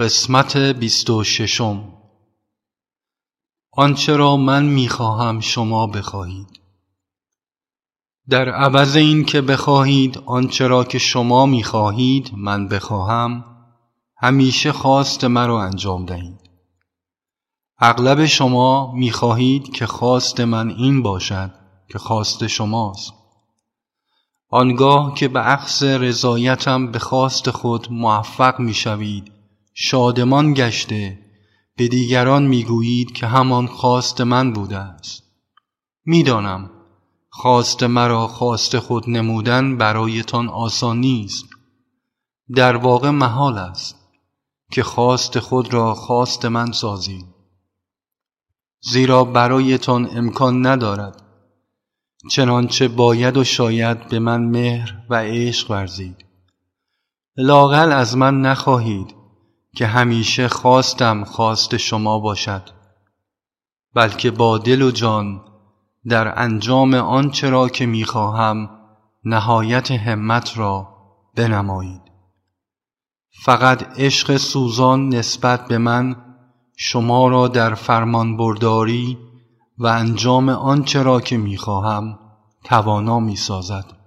قسمت بیست و ششم. آنچه را من می‌خواهم شما بخواهید. در عوض این که بخواهید آنچه را که شما می‌خواهید من بخواهم همیشه خواست مرا انجام دهید. اغلب شما می‌خواهید که خواست من این باشد که خواست شماست. آنگاه که به عقص رضایتم به خواست خود موفق می‌شوید شادمان گشته به دیگران می‌گویید که همان خواست من بوده است. می‌دانم خواست مرا خواست خود نمودن برایتان آسان نیست. در واقع محال است که خواست خود را خواست من سازید زیرا برایتان امکان ندارد چنانچه باید و شاید به من مهر و عشق ورزید. لاقل از من نخواهید که همیشه خواستم خواست شما باشد بلکه با دل و جان در انجام آنچه را که می‌خواهم نهایت همت را بنمایید. فقط عشق سوزان نسبت به من شما را در فرمان برداری و انجام آنچه را که می‌خواهم توانا می‌سازد.